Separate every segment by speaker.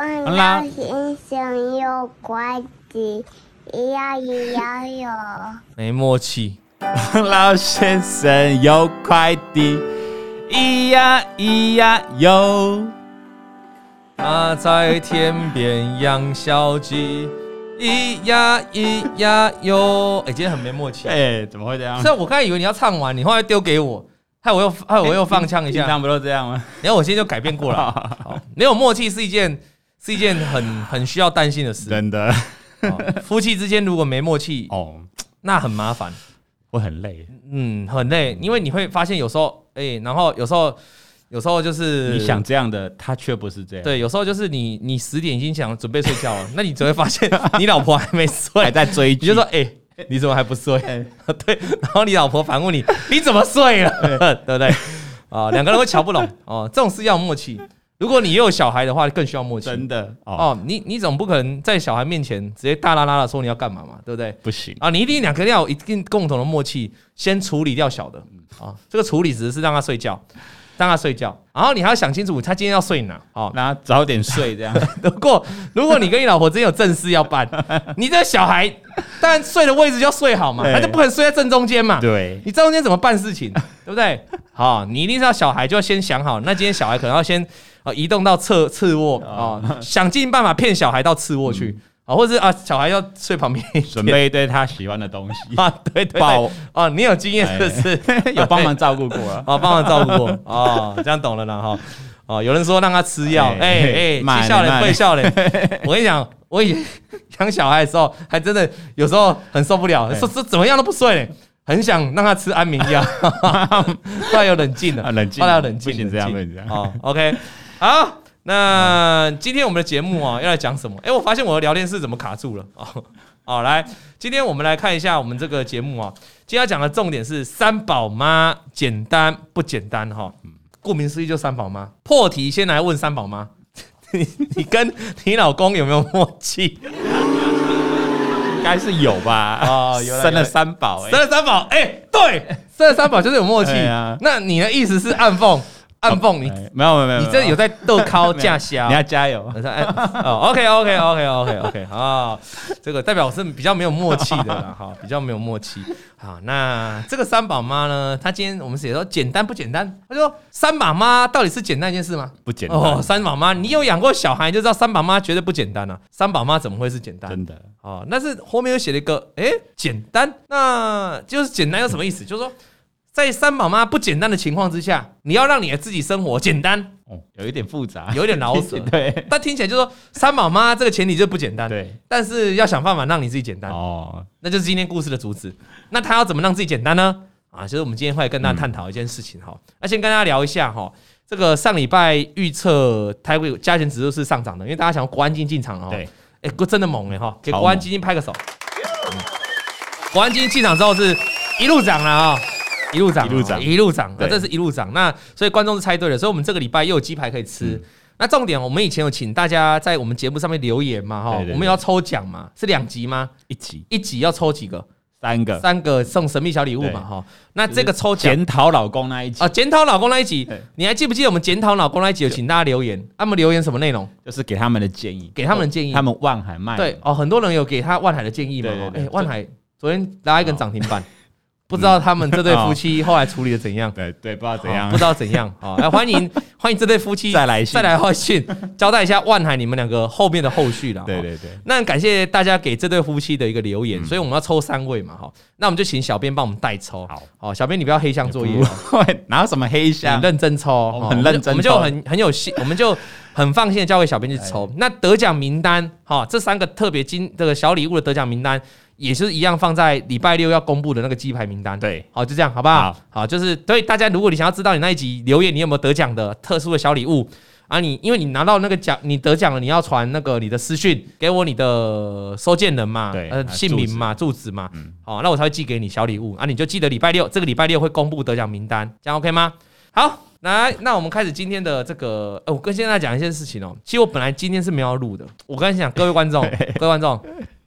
Speaker 1: 王老先生有快递，咿呀咿呀哟。
Speaker 2: 没默契。
Speaker 3: 王老先生有快递，咿呀咿呀哟。
Speaker 2: 他在天边养小鸡，咿呀咿呀哟。哎，今天很没默契。
Speaker 3: 哎，怎么会这样？
Speaker 2: 虽然我刚才以为你要唱完，你后来丢给我。害我又害我又放枪一下，
Speaker 3: 平常不都这样吗？
Speaker 2: 然后我现在就改变过了。好，没有默契是一件是一件很 很需要担心的事。
Speaker 3: 真的，
Speaker 2: 夫妻之间如果没默契
Speaker 3: 哦，
Speaker 2: 那很麻烦，
Speaker 3: 会很累。
Speaker 2: 嗯，很累，因为你会发现有时候，哎，然后有时候有时候就是
Speaker 3: 你想这样的，他却不是这样。
Speaker 2: 对，有时候就是你你十点已经想准备睡觉了，那你只会发现 你老婆还没睡，
Speaker 3: 还在追剧，
Speaker 2: 你就说哎。你怎么还不睡？对，然后你老婆反问你，你怎么睡了？对不对？啊，两个人会瞧不拢哦，这种事要默契。如果你也有小孩的话，更需要默契。
Speaker 3: 真的
Speaker 2: 哦，你你总不可能在小孩面前直接大啦啦的说你要干嘛嘛？对不对？
Speaker 3: 不行
Speaker 2: 啊，你一定两个人要有一定共同的默契，先处理掉小的啊。这个处理只是让他睡觉。让他睡觉，然后你还要想清楚，他今天要睡哪？哦，
Speaker 3: 让他早点睡这样。
Speaker 2: 如果如果你跟你老婆真有正事要办，你这小孩当然睡的位置就要睡好嘛，他就不可能睡在正中间嘛。
Speaker 3: 对，
Speaker 2: 你正中间怎么办事情？对不对？好，你一定是要小孩就要先想好，那今天小孩可能要先呃移动到侧次卧啊，想尽办法骗小孩到次卧去。啊或者是啊，小孩要睡旁边，
Speaker 3: 准备一堆他喜欢的东西
Speaker 2: 啊，对对对，哦，你有经验是不是？
Speaker 3: 有帮忙照顾过啊，
Speaker 2: 哦，帮忙照顾过，哦，这样懂了啦哈。哦，有人说让他吃药，哎哎，笑脸会笑脸。我跟你讲，我以前养小孩的时候，还真的有时候很受不了，说说怎么样都不睡，很想让他吃安眠药。后来有冷静了，
Speaker 3: 冷静，
Speaker 2: 后来有冷静，
Speaker 3: 不行这样，不行这样。
Speaker 2: 好，OK，好。那今天我们的节目啊，要来讲什么？哎，我发现我的聊天室怎么卡住了啊？好，来，今天我们来看一下我们这个节目啊。今天要讲的重点是三宝妈简单不简单？哈，顾名思义就三宝妈。破题，先来问三宝妈，你 你跟 你老公有没有默契？
Speaker 3: 应该是有吧？哦，有，生了三宝，
Speaker 2: 生了三宝，哎，对，生了三宝就是有默契啊。那你的意思是暗讽？暗讽你
Speaker 3: 没有没有没有，
Speaker 2: 你这有在逗靠 驾校，
Speaker 3: 你要加油。
Speaker 2: 哦，OK OK OK OK OK，好，这个代表我是比较没有默契的啦，哈，比较没有默契。好，那这个三宝妈呢？她今天我们写说简单不简单？她说三宝妈到底是简单一件事吗？
Speaker 3: 不简单。
Speaker 2: 哦，三宝妈，你有养过小孩就知道三宝妈绝对不简单啊。三宝妈怎么会是简单？
Speaker 3: 真的。
Speaker 2: 哦，那是后面又写了一个，哎，简单，那就是简单有什么意思？就是说。在三宝妈不简单的情况之下，你要让你的自己生活简单，
Speaker 3: 哦，有一点复杂，
Speaker 2: 有一点饶舌，
Speaker 3: 对。
Speaker 2: 但听起来就是说三宝妈这个前提就不简单，
Speaker 3: 对。
Speaker 2: 但是要想办法让你自己简单，哦，那就是今天故事的主旨。那他要怎么让自己简单呢？啊，其实我们今天会跟大家探讨一件事情哈。那先跟大家聊一下哈，这个上礼拜预测台股加权指数是上涨的，因为大家想要国安基金进场哦，对。哎，哥真的猛哎哈，给国安基金拍个手。国安基金进场之后是一路涨了啊。一路涨，一路涨，一路涨，那这是一路涨。那所以观众是猜对了，所以我们这个礼拜又有鸡排可以吃。那重点，我们以前有请大家在我们节目上面留言嘛，哈，我们要抽奖嘛，是两集吗？一集，一集要抽几个？
Speaker 3: 三个，
Speaker 2: 三个送神秘小礼物嘛，哈。那这个抽奖，
Speaker 3: 检讨老公那一集
Speaker 2: 啊，检讨老公那一集，你还记不记得我们检讨老公那一集有请大家留言？他们留言什么内容？
Speaker 3: 就是给他们的建议，
Speaker 2: 给他们的建议。
Speaker 3: 他们万海卖，
Speaker 2: 对哦，很多人有给他万海的建议嘛。哎，万海昨天拉一根涨停板。不知道他们这对夫妻后来处理的怎样？
Speaker 3: 对对，不知道怎样，
Speaker 2: 不知道怎样 啊！来欢迎欢迎这对夫妻
Speaker 3: 再来
Speaker 2: 再来回信，交代一下万海你们两个后面的后续了。
Speaker 3: 对对对，
Speaker 2: 那感谢大家给这对夫妻的一个留言，所以我们要抽三位嘛哈。那我们就请小编帮我们代抽。好，好，小编你不要黑箱作业，
Speaker 3: 哪有什么黑箱？
Speaker 2: 认真抽，
Speaker 3: 很认真，
Speaker 2: 我们就很很有信，我们就很放心的交给小编去抽。那得奖名单哈，这三个特别金这个小礼物的得奖名单。也是一样放在礼拜六要公布的那个鸡排名单。对，好，就这样，好不好？好，好，就是对大家，如果你想要知道你那一集留言你有没有得奖的特殊的小礼物啊，你因为你拿到那个奖，你得奖了，你要传那个你的私讯给我，你的收件人嘛，对，呃，姓名嘛，住址嘛，嗯，好，那我才会寄给你小礼物啊，你就记得礼拜六这个礼拜六会公布得奖名单，这样 OK 吗？好，来，那我们开始今天的这个，呃，我跟现在讲一件事情哦，其实我本来今天是没有录的，我跟你讲，各位观众，各位观众。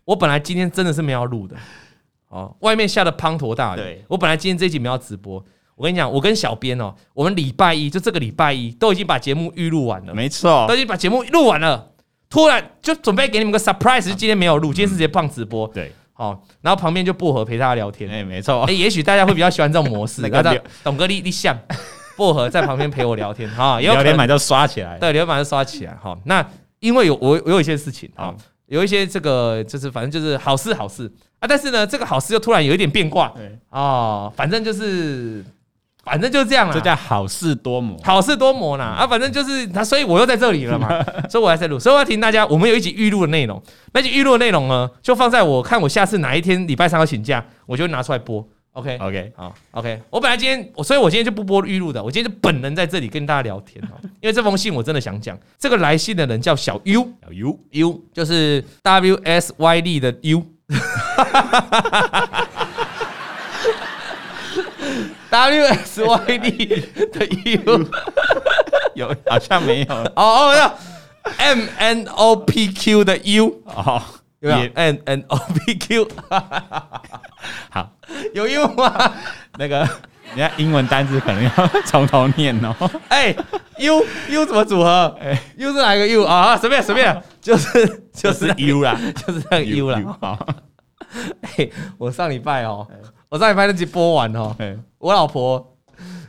Speaker 2: 我本来今天真的是没有录的，哦，外面下的滂沱大雨。我本来今天这一集没有直播。我跟你讲，我跟小编哦，我们礼拜一就这个礼拜一都已经把节目预录完了，
Speaker 3: 没错，
Speaker 2: 都已经把节目录完了。突然就准备给你们个 surprise，就今天没有录，今天是直接放直播。
Speaker 3: 对，
Speaker 2: 好，然后旁边就薄荷陪大家聊天。
Speaker 3: 哎，没错。
Speaker 2: 哎，也许大家会比较喜欢这种模式。
Speaker 3: 那个
Speaker 2: 董哥，你你像薄荷在旁边陪我聊天哈，聊
Speaker 3: 天板就刷起来。
Speaker 2: 对，聊天板就刷起来。哈，那因为有我我有一些事情啊，有一些这个就是反正就是好事好事啊，但是呢，这个好事又突然有一点变卦。对哦，反正就是。反正就是这样了，
Speaker 3: 这叫好事多磨，
Speaker 2: 好事多磨啦啊！反正就是他，所以我又在这里了嘛，所以我还在录，所以我要提醒大家，我们有一集预录的内容，那集预录的内容呢，就放在我看我下次哪一天礼拜三要请假，我就拿出来播。OK
Speaker 3: OK
Speaker 2: 好。OK，我本来今天，我所以我今天就不播预录的，我今天就本人在这里跟大家聊天哦，因为这封信我真的想讲，这个来信的人叫小 U，
Speaker 3: 小 U
Speaker 2: U 就是 W S Y D 的 U。W S Y D 的 U
Speaker 3: 有好像没有。哦
Speaker 2: 哦要 M N O P Q 的 U
Speaker 3: 哦
Speaker 2: 有没有 M N O P Q
Speaker 3: 好
Speaker 2: 有 U 吗？
Speaker 3: 那个你看英文单字可能要从头念哦。
Speaker 2: 哎 U U 怎么组合？哎 U 是哪一个 U 啊？随便随便，就是就是
Speaker 3: U 啦，
Speaker 2: 就是那个 U 啦。好，哎我上礼拜哦。我上礼拜那集播完哦，我老婆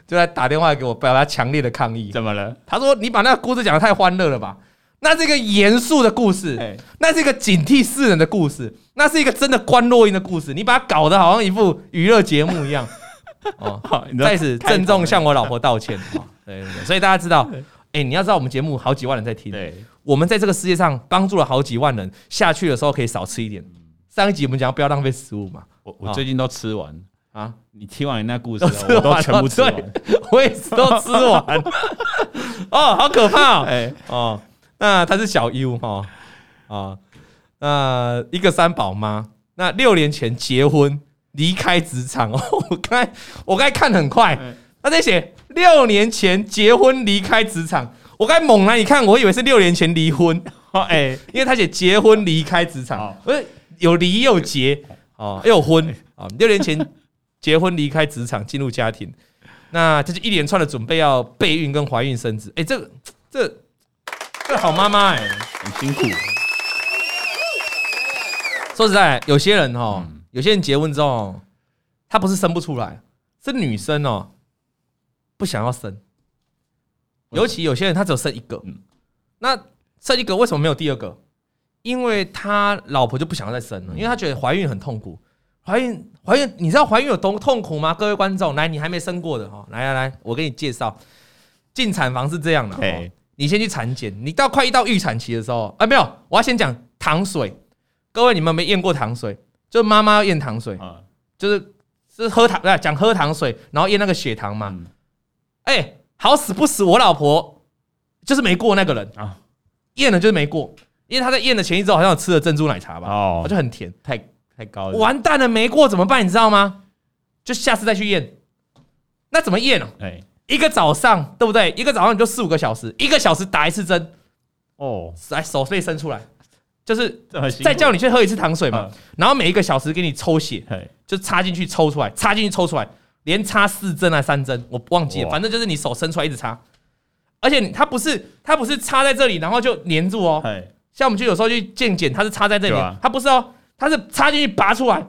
Speaker 2: 就来打电话给我，表达强烈的抗议。
Speaker 3: 怎么了？
Speaker 2: 她说：“你把那个故事讲的太欢乐了吧？那是一个严肃的故事，那是一个警惕世人的故事，那是一个真的观落音的故事。你把它搞得好像一部娱乐节目一样。”哦，在此郑重向我老婆道歉。对对对，所以大家知道，哎，你要知道我们节目好几万人在听，我们在这个世界上帮助了好几万人，下去的时候可以少吃一点。上一集我们讲不要浪费食物嘛。
Speaker 3: 我我最近都吃完
Speaker 2: 啊！
Speaker 3: 你听完你那故事，我都全部吃完，
Speaker 2: 我也是都吃完。哦，好可怕哦！哎哦，那他是小 U 哈啊，那一个三宝妈，那六年前结婚离开职场 哦。我刚才我刚才看很快，他在写六年前结婚离开职场，我刚才猛然一看，我以为是六年前离婚哦。哎，因为他写结婚离开职场，不是有离又结。哦，又有婚啊！六年前结婚，离开职场，进入家庭，那这就一连串的准备，要备孕跟怀孕生子。哎，这个这这好妈妈哎，
Speaker 3: 很辛苦。
Speaker 2: 说实在，有些人哈，有些人结婚之后，他不是生不出来，是女生哦不想要生。尤其有些人他只有生一个，那生一个为什么没有第二个？因为他老婆就不想要再生了，因为他觉得怀孕很痛苦。怀孕，怀孕，你知道怀孕有多痛苦吗？各位观众，来，你还没生过的哈，来来来，我给你介绍，进产房是这样的，哦，你先去产检，你到快一到预产期的时候，啊，没有，我要先讲糖水。各位，你们没验过糖水？就妈妈要验糖水，就是是喝糖，对，讲喝糖水，然后验那个血糖嘛。哎，好死不死，我老婆就是没过那个人啊，验了就是没过。因为她在验的前一周好像有吃了珍珠奶茶吧，哦，就很甜，
Speaker 3: 太太高了，
Speaker 2: 完蛋了，没过怎么办？你知道吗？就下次再去验。那怎么验呢？哎，一个早上对不对？一个早上你就四五个小时，一个小时打一次针，哦，来手背伸出来，就是再叫你去喝一次糖水嘛，然后每一个小时给你抽血，就插进去抽出来，插进去抽出来，连插四针还三针，我忘记了，反正就是你手伸出来一直插，而且它不是它不是插在这里然后就黏住哦。像我们就有时候去健检，它是插在这里，啊、它不是哦，它是插进去拔出来。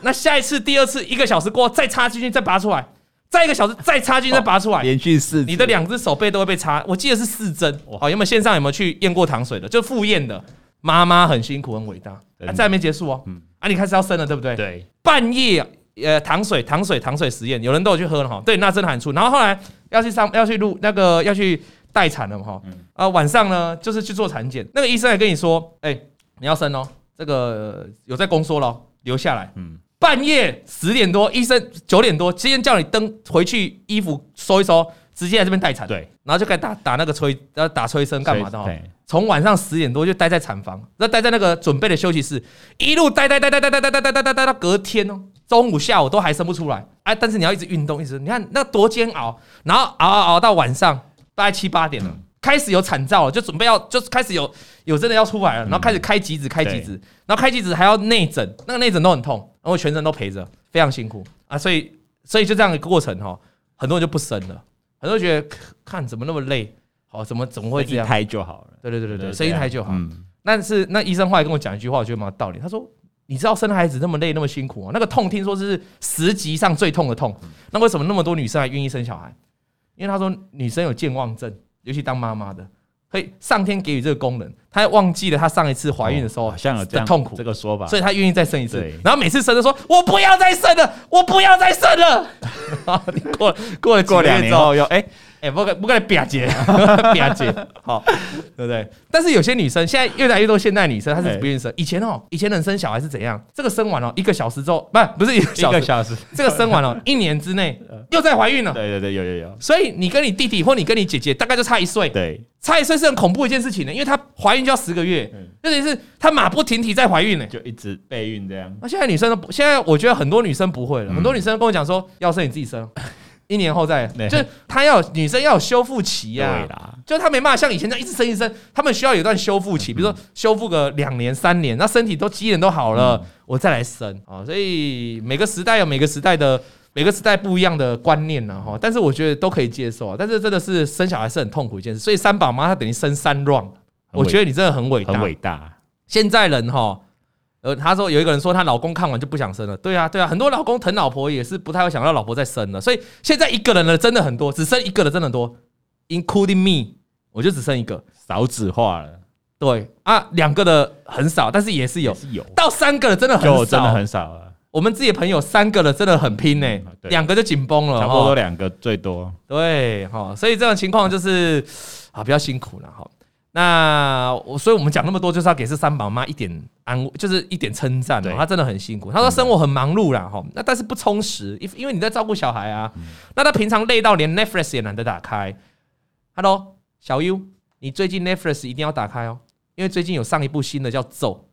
Speaker 2: 那下一次、第二次，一个小时过后再插进去再拔出来，再一个小时再插进去再拔出来，
Speaker 3: 连续四，
Speaker 2: 你的两只手背都会被插。我记得是四针。好，有没有线上有没有去验过糖水的？就复验的。妈妈很辛苦很伟大，啊，这还没结束哦。嗯，啊，你开始要生了对不对？对。半夜呃糖水糖水糖水实验，有人都有去喝了哈。对，那真的很粗。然后后来要去上要去录那个要去。待产了哈，嗯啊晚上呢就是去做产检，那个医生也跟你说，哎，你要生哦，这个有在宫缩喽，留下来。嗯，半夜十点多，医生九点多，今天叫你登回去，衣服收一收，直接来这边待产。对，然后就开始打打那个催，要打催生干嘛的哈？从晚上十点多就待在产房，那待在那个准备的休息室，一路待待待待待待待待待待待到隔天哦，中午下午都还生不出来，哎，但是你要一直运动，一直你看那多煎熬，然后熬熬熬到晚上。大概七八点了，开始有产照了，就准备要，就开始有有真的要出来了，然后开始开几指，开几指，然后开几指还要内诊，那个内诊都很痛，然后全身都陪着，非常辛苦啊，所以所以就这样一个过程哈，很多人就不生了，很多人觉得看怎么那么累，好，怎么怎么会这样？
Speaker 3: 一胎就好了。
Speaker 2: 对对对对对，生一胎就好。
Speaker 3: 嗯，
Speaker 2: 但是那医生后来跟我讲一句话，我觉得蛮有道理。他说：“你知道生孩子那么累那么辛苦啊，那个痛听说是十级上最痛的痛。那为什么那么多女生还愿意生小孩？因为他说女生有健忘症，尤其当妈妈的。”可以上天给予这个功能，她忘记了她上一次怀孕的时候，好像有这样痛苦
Speaker 3: 这个说法，
Speaker 2: 所以她愿意再生一次。然后每次生都说：“我不要再生了，我不要再生了。” 你过了过了过两年之后又哎。哎，不跟不跟你比姐，表姐，好，对不对？但是有些女生现在越来越多现代女生，她是不愿意生。以前哦，以前能生小孩是怎样？这个生完了一个小时之后，不不是一个小时，这个生完了一年之内又再怀孕了。
Speaker 3: 对对对，有有有。
Speaker 2: 所以你跟你弟弟或你跟你姐姐大概就差一岁，
Speaker 3: 对，
Speaker 2: 差一岁是很恐怖一件事情呢，因为她怀孕就要十个月，就等于是她马不停蹄在怀孕呢，
Speaker 3: 就一直备孕这样。
Speaker 2: 那现在女生都，现在我觉得很多女生不会了，很多女生跟我讲说，要生你自己生。一年后再，就是她要女生要有修复期呀，对啦，就是她没办法像以前那样一直生一生，他们需要有一段修复期，比如说修复个两年三年，那身体都机能都好了，我再来生啊。所以每个时代有每个时代的每个时代不一样的观念呢，哈。但是我觉得都可以接受啊，但是真的是生小孩是很痛苦一件事，所以三宝妈她等于生三 round，我觉得你真的很伟大，
Speaker 3: 很伟大。
Speaker 2: 现在人哈。呃，他说有一个人说她老公看完就不想生了，对啊，对啊，很多老公疼老婆也是不太会想到老婆再生了，所以现在一个人的真的很多，只生一个的真的多，including me，我就只生一个，
Speaker 3: 少子化了，
Speaker 2: 对啊，两个的很少，但是也是有，
Speaker 3: 是有。
Speaker 2: 到三个的真的很少，
Speaker 3: 真的很少了。
Speaker 2: 我们自己的朋友三个的真的很拼呢、欸，两、嗯、个就紧绷了，
Speaker 3: 差不多两个最多，
Speaker 2: 对哈，所以这种情况就是啊比较辛苦了哈。那我，所以我们讲那么多，就是要给这三宝妈一点安慰，就是一点称赞。她真的很辛苦，她说生活很忙碌啦，哈，那但是不充实，因因为你在照顾小孩啊。那她平常累到连 Netflix 也懒得打开。Hello，小 U，你最近 Netflix 一定要打开哦，因为最近有上一部新的叫《咒》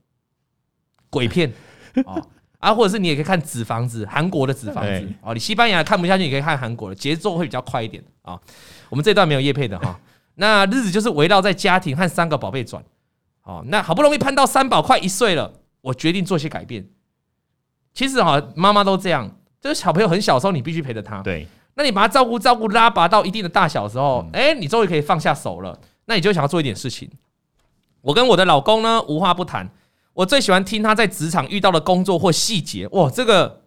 Speaker 2: 鬼片 哦，啊，或者是你也可以看《纸房子》，韩国的《纸房子》哦，你西班牙看不下去，你可以看韩国的，节奏会比较快一点啊。我们这段没有叶配的哈。那日子就是围绕在家庭和三个宝贝转，哦，那好不容易盼到三宝快一岁了，我决定做些改变。其实哈，妈妈都这样，就是小朋友很小的时候，你必须陪着他。
Speaker 3: 对，
Speaker 2: 那你把他照顾照顾拉拔到一定的大小的时候，哎，你终于可以放下手了。那你就想要做一点事情。我跟我的老公呢，无话不谈。我最喜欢听他在职场遇到的工作或细节。哇，这个，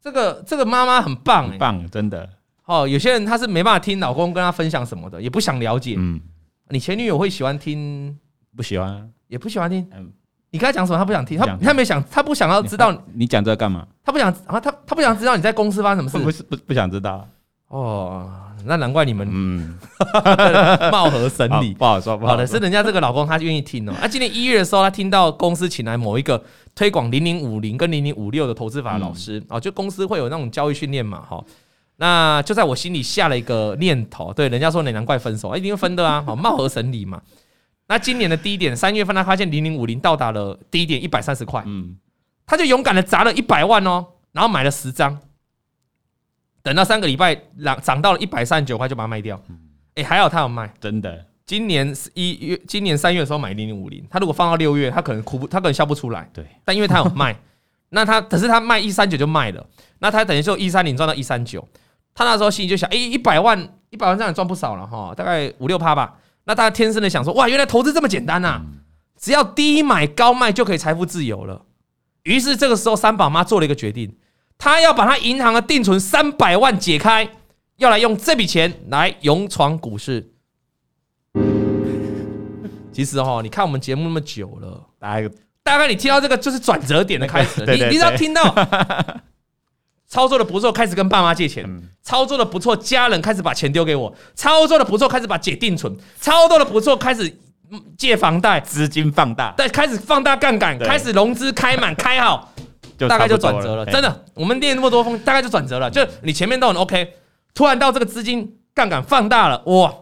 Speaker 2: 这个，这个妈妈很棒，
Speaker 3: 很棒，真的。
Speaker 2: 哦，有些人他是没办法听老公跟他分享什么的，也不想了解。嗯，你前女友会喜欢听？
Speaker 3: 不喜欢，
Speaker 2: 也不喜欢听。嗯，你跟他讲什么，他不想听。他他没想，他不想要知道。
Speaker 3: 你讲这个干嘛？
Speaker 2: 他不想啊，他他不想知道你在公司发生什么事。
Speaker 3: 不是不不想知道。
Speaker 2: 哦，那难怪你们嗯 貌合神离，
Speaker 3: 不好说。不好
Speaker 2: 的是人家这个老公他愿意听哦。啊，今年一月的时候，他听到公司请来某一个推广零零五零跟零零五六的投资法老师啊，就公司会有那种教育训练嘛，哈。那就在我心里下了一个念头，对，人家说你难怪分手，一定会分的啊，好，貌合神离嘛。那今年的低点，三月份他发现零零五零到达了低点一百三十块，嗯，他就勇敢的砸了一百万哦，然后买了十张，等到三个礼拜涨涨到了一百三十九块就把它卖掉，哎，还好他有卖，
Speaker 3: 真的。
Speaker 2: 今年一月，今年三月的时候买零零五零，他如果放到六月，他可能哭不，他可能笑不出来，
Speaker 3: 对，
Speaker 2: 但因为他有卖，那他可是他卖一三九就卖了，那他等于就一三零赚到一三九。他那时候心里就想，哎，一百万，一百万这样也赚不少了哈，大概五六趴吧。那大家天生的想说，哇，原来投资这么简单呐，只要低买高卖就可以财富自由了。于是这个时候，三宝妈做了一个决定，她要把她银行的定存三百万解开，要来用这笔钱来勇闯股市。其实哈，你看我们节目那么久了，大概大概你听到这个就是转折点的开始，你你只要听到。操作的不错，开始跟爸妈借钱；操作的不错，家人开始把钱丢给我；操作的不错，开始把姐定存；操作的不错，开始借房贷，
Speaker 3: 资金放大，
Speaker 2: 对，开始放大杠杆，开始融资开满开好，大概就转折了。真的，我们练那么多风，大概就转折了。就你前面都很 OK，突然到这个资金杠杆放大了，哇！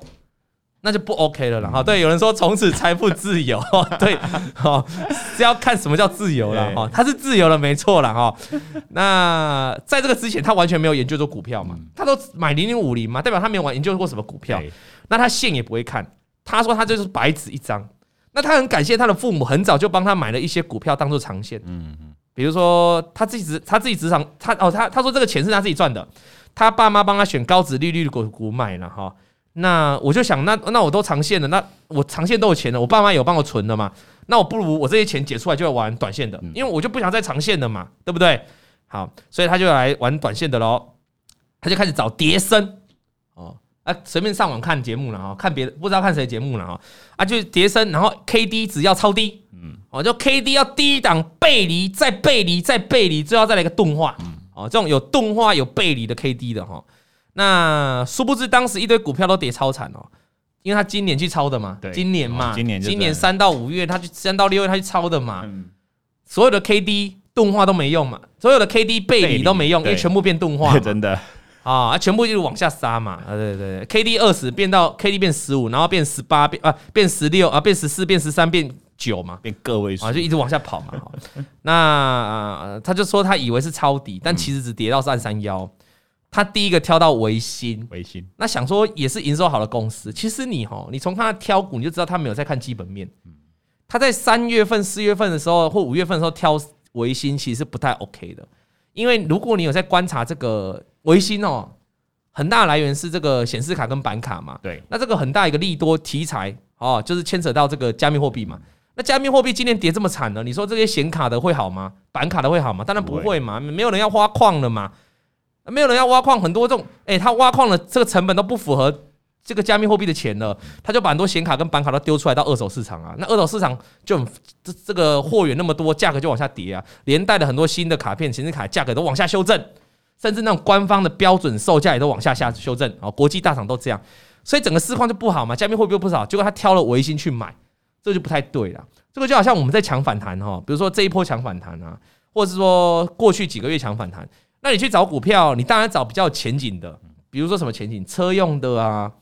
Speaker 2: 那就不 OK 了啦。哈，对，有人说从此财富自由，对，哈，是要看什么叫自由了哈，他是自由了，没错了哈。那在这个之前，他完全没有研究过股票嘛，他都买零零五零嘛，代表他没有玩研究过什么股票。那他线也不会看，他说他就是白纸一张。那他很感谢他的父母，很早就帮他买了一些股票当做长线。嗯嗯，比如说他自己职他自己职场，他哦他他说这个钱是他自己赚的，他爸妈帮他选高值利率的股股买了哈。那我就想，那那我都长线的，那我长线都有钱了，我爸妈有帮我存的嘛，那我不如我这些钱解出来就要玩短线的，因为我就不想再长线的嘛，对不对？好，所以他就来玩短线的喽，他就开始找跌深哦，啊，随便上网看节目了啊，看别的不知道看谁节目了啊，啊，就跌深，然后 K D 只要超低，嗯，哦，就 K D 要低档背离，再背离，再背离，最后再来一个钝化，哦，这种有动画有背离的 K D 的哈。那殊不知，当时一堆股票都跌超惨哦，因为他今年去抄的嘛，今年嘛，今年今年三到五月，他去三到六月他去抄的嘛，所有的 K D 钝化都没用嘛，所有的 K D 背离都没用，因为全部变钝化，
Speaker 3: 真的。
Speaker 2: 啊，全部就是往下杀嘛，啊对对对，K D 二十变到 K D 变十五，然后变十八变啊变十六啊变十四变十三变九嘛，
Speaker 3: 变个位数。
Speaker 2: 啊，就一直往下跑嘛，那他就说他以为是抄底，但其实只跌到三三幺。他第一个挑到维新，
Speaker 3: 维新，
Speaker 2: 那想说也是营收好的公司。其实你哈，你从他挑股你就知道他没有在看基本面。他在三月份、四月份的时候或五月份的时候挑维新，其实是不太 OK 的。因为如果你有在观察这个维新哦，很大来源是这个显示卡跟板卡嘛。
Speaker 3: 对，
Speaker 2: 那这个很大一个利多题材哦，就是牵扯到这个加密货币嘛。那加密货币今年跌这么惨了，你说这些显卡的会好吗？板卡的会好吗？当然不会嘛，没有人要挖矿了嘛。没有人要挖矿，很多这种，哎，他挖矿的这个成本都不符合这个加密货币的钱了，他就把很多显卡跟板卡都丢出来到二手市场啊，那二手市场就这这个货源那么多，价格就往下跌啊，连带的很多新的卡片、显示卡价格都往下修正，甚至那种官方的标准售价也都往下下修正啊，国际大厂都这样，所以整个市况就不好嘛，加密货币又不好，结果他挑了维新去买，这就不太对了，这个就好像我们在抢反弹哈，比如说这一波抢反弹啊，或者是说过去几个月抢反弹。那你去找股票，你当然找比较前景的，比如说什么前景，车用的啊，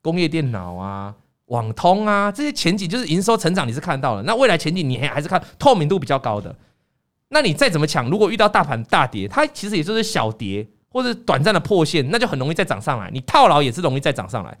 Speaker 2: 工业电脑啊，网通啊，这些前景就是营收成长，你是看到了。那未来前景你还还是看透明度比较高的。那你再怎么抢，如果遇到大盘大跌，它其实也就是小跌或者短暂的破线，那就很容易再涨上来。你套牢也是容易再涨上来。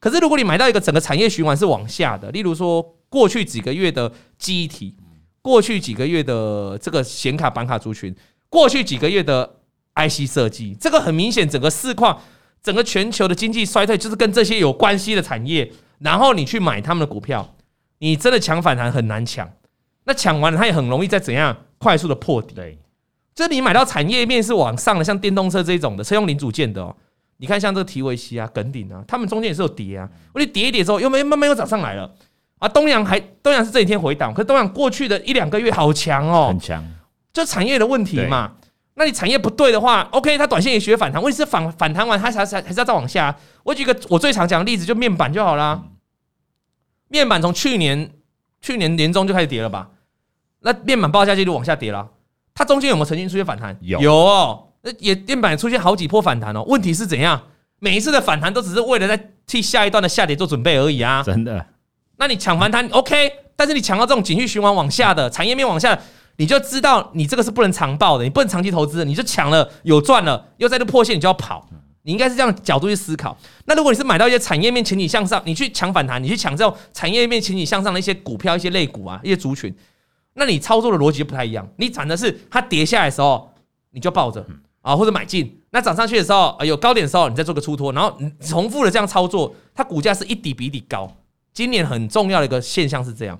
Speaker 2: 可是如果你买到一个整个产业循环是往下的，例如说过去几个月的记忆体，过去几个月的这个显卡板卡族群，过去几个月的。IC 设计这个很明显，整个市况，整个全球的经济衰退就是跟这些有关系的产业。然后你去买他们的股票，你真的抢反弹很难抢。那抢完了，它也很容易再怎样快速的破底。对，这你买到产业面是往上的，像电动车这种的车用零组件的哦。你看像这个提维西啊、耿鼎啊，他们中间也是有跌啊。我你跌一跌之后，又没慢慢又涨上来了。啊，东阳还东阳是这几天回档，可是东阳过去的一两个月好强哦，
Speaker 3: 很强，
Speaker 2: 就产业的问题嘛。那你产业不对的话，OK，它短线也学反弹，问题是反反弹完它还还还是要再往下。我举个我最常讲的例子，就面板就好啦。面板从去年去年年中就开始跌了吧？那面板报价记录往下跌了，它中间有没有曾经出现反弹？有有哦，那也面板也出现好几波反弹哦。问题是怎样？每一次的反弹都只是为了在替下一段的下跌做准备而已啊！
Speaker 3: 真的？
Speaker 2: 那你抢反弹 OK，但是你抢到这种景气循环往下的产业面往下。你就知道你这个是不能长抱的，你不能长期投资的，你就抢了有赚了，又在这破线，你就要跑。你应该是这样角度去思考。那如果你是买到一些产业面前景向上，你去抢反弹，你去抢这种产业面前景向上的一些股票、一些类股啊、一些族群，那你操作的逻辑就不太一样。你涨的是它跌下来的时候，你就抱着啊，或者买进。那涨上去的时候，有高点的时候，你再做个出脱，然后重复的这样操作，它股价是一底比一底高。今年很重要的一个现象是这样。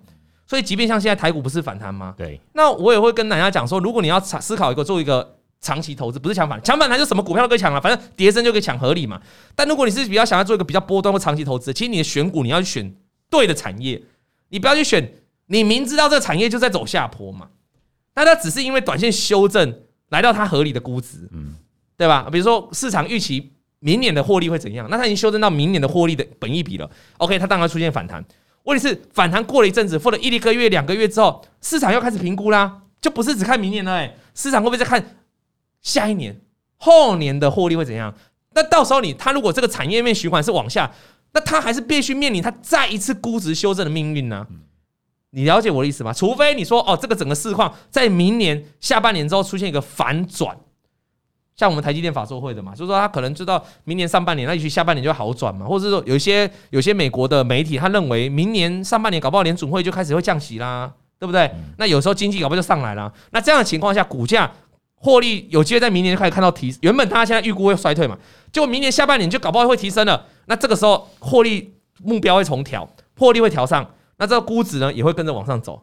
Speaker 2: 所以，即便像现在台股不是反弹吗？
Speaker 3: 对。
Speaker 2: 那我也会跟大家讲说，如果你要思考一个做一个长期投资，不是抢反抢反弹，就什么股票都可以抢了，反正跌升就可以抢合理嘛。但如果你是比较想要做一个比较波段或长期投资，其实你的选股你要去选对的产业，你不要去选你明知道这个产业就在走下坡嘛，那它只是因为短线修正来到它合理的估值，嗯，对吧？比如说市场预期明年的获利会怎样，那它已经修正到明年的获利的本益比了，OK，它当然出现反弹。问题是反弹过了一阵子，或者一个月、两个月之后，市场又开始评估啦，就不是只看明年了，欸，市场会不会再看下一年、后年的获利会怎样？那到时候你它如果这个产业面循环是往下，那它还是必须面临它再一次估值修正的命运呢？你了解我的意思吗？除非你说哦，这个整个市况在明年下半年之后出现一个反转。像我们台积电法说会的嘛，就是说他可能知道明年上半年，那也许下半年就会好转嘛，或者是说有一些有些美国的媒体，他认为明年上半年搞不好联准会就开始会降息啦，对不对？那有时候经济搞不好就上来了，那这样的情况下，股价获利有机会在明年就开始看到提，原本他现在预估会衰退嘛，结果明年下半年就搞不好会提升了，那这个时候获利目标会重调，获利会调上，那这个估值呢也会跟着往上走，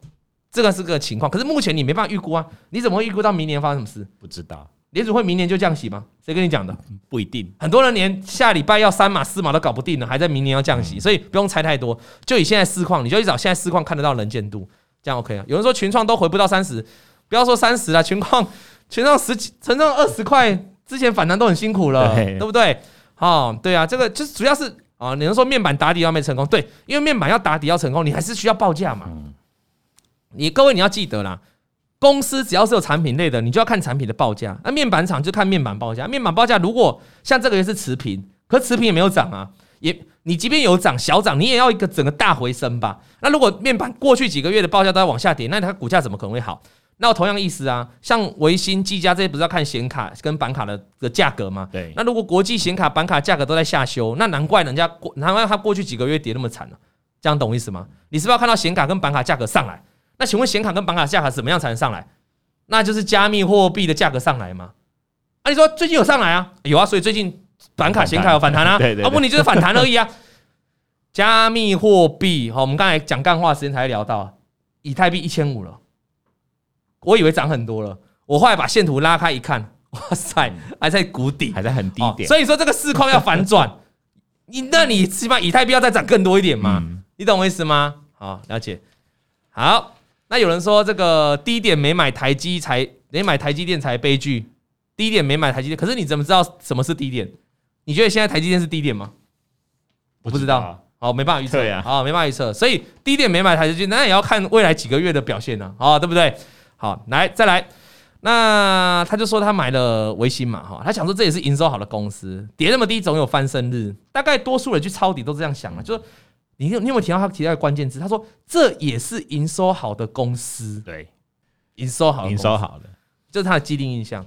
Speaker 2: 这个是个情况。可是目前你没办法预估啊，你怎么会预估到明年发生什么事？
Speaker 3: 不知道。
Speaker 2: 联储会明年就降息吗？谁跟你讲的？
Speaker 3: 不一定。
Speaker 2: 很多人连下礼拜要三码四码都搞不定了，还在明年要降息，所以不用猜太多。就以现在市况，你就去找现在市况看得到能见度，这样 OK 啊。有人说群创都回不到三十，不要说三十了，群创群创十几，群创二十块之前反弹都很辛苦了，对不对？哦，对啊，这个就是主要是啊，你能说面板打底要没成功？对，因为面板要打底要成功，你还是需要报价嘛。你各位你要记得啦。公司只要是有产品类的，你就要看产品的报价。那面板厂就看面板报价。面板报价如果像这个月是持平，可是持平也没有涨啊，也你即便有涨小涨，你也要一个整个大回升吧。那如果面板过去几个月的报价都在往下跌，那它股价怎么可能会好？那我同样意思啊，像维新、技嘉这些不是要看显卡跟板卡的的价格吗？对。那如果国际显卡、板卡价格都在下修，那难怪人家过难怪它过去几个月跌那么惨了。这样懂我意思吗？你是不是要看到显卡跟板卡价格上来？那请问显卡跟板卡价格怎么样才能上来？那就是加密货币的价格上来吗？啊，你说最近有上来啊？有啊，所以最近板卡、显卡有反弹啊。对对，对。啊，问题就是反弹而已啊。加密货币，好，我们刚才讲干话时间才聊到，以太币一千五了，我以为涨很多了，我后来把线图拉开一看，哇塞，还在谷底，还在很低点。所以说这个市况要反转，你那你起码以太币要再涨更多一点嘛？你懂我意思吗？好，了解。好，那有人说这个低点没买台积才没买台积电才悲剧，低点没买台积电，可是你怎么知道什么是低点？你觉得现在台积电是低点吗？我不知道，好，没办法预测。呀，好，没办法预测，所以低点没买台积电，那也要看未来几个月的表现呢，好，对不对？好，来再来，那他就说他买了维新嘛，哈，他想说这也是营收好的公司，跌那么低总有翻身日，大概多数人去抄底都这样想了，就是。你有你有没有提到他提到的关键字？他说这也是营收好的公司，对，营收好，营收好的，这是他的既定印象，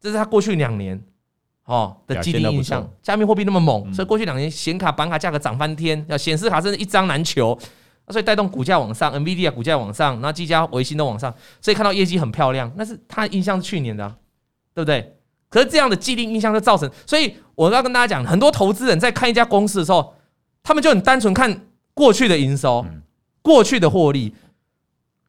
Speaker 2: 这是他过去两年哦的既定印象。加密货币那么猛，所以过去两年显卡、板卡价格涨翻天，要显示卡真是一张难求，所以带动股价往上，NVIDIA 股价往上，然后技嘉、微星都往上，所以看到业绩很漂亮。那是他的印象是去年的，对不对？可是这样的既定印象就造成，所以我要跟大家讲，很多投资人在看一家公司的时候。他们就很单纯看过去的营收，过去的获利。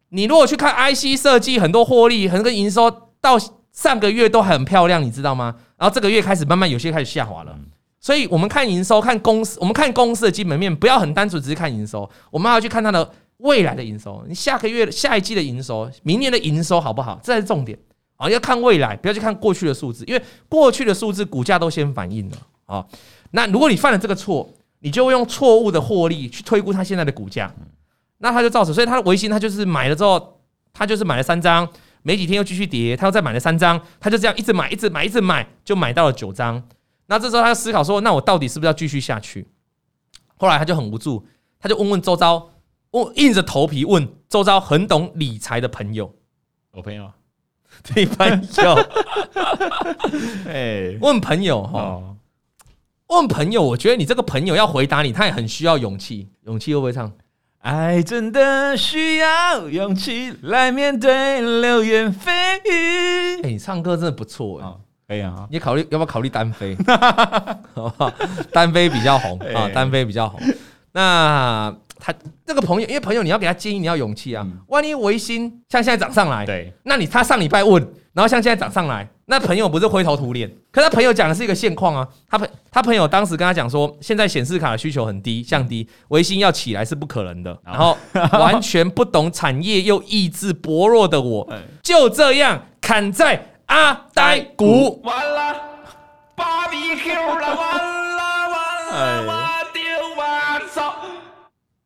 Speaker 2: 你如果去看 IC 设计，很多获利，很多营收到上个月都很漂亮，你知道吗？然后这个月开始慢慢有些开始下滑了。所以我们看营收，看公司，我们看公司的基本面，不要很单纯只是看营收，我们还要去看它的未来的营收。你下个月、下一季的营收，明年的营收好不好？这才是重点啊！要看未来，不要去看过去的数字，因为过去的数字股价都先反映了啊。那如果你犯了这个错，你就会用错误的获利去推估它现在的股价，那它就造成，所以它的微星，它就是买了之后，它就是买了三张，没几天又继续跌，它又再买了三张，它就这样一直买，一直买，一直买，就买到了九张。那这时候他就思考说，那我到底是不是要继续下去？后来他就很无助，他就问问周遭，问硬着头皮问周遭很懂理财的朋友，
Speaker 3: 我朋友，
Speaker 2: 对朋友，哎，问朋友哈。问朋友，我觉得你这个朋友要回答你，他也很需要勇气。勇气会不会唱？爱真的需要勇气来面对流言蜚语。哎，你唱歌真的不错哎，可以啊。你考虑要不要考虑单飞？好不好？单飞比较红啊，单飞比较红。那他这个朋友，因为朋友你要给他建议，你要勇气啊。万一维新像现在涨上来，对，那你他上礼拜问。然后像现在涨上来，那朋友不是灰头土脸？可他朋友讲的是一个现况啊，他朋他朋友当时跟他讲说，现在显示卡的需求很低，降低，微星要起来是不可能的。然后完全不懂产业又意志薄弱的我，就这样砍在阿呆股。完了，芭比 Q 了，完了完了，我丢我操。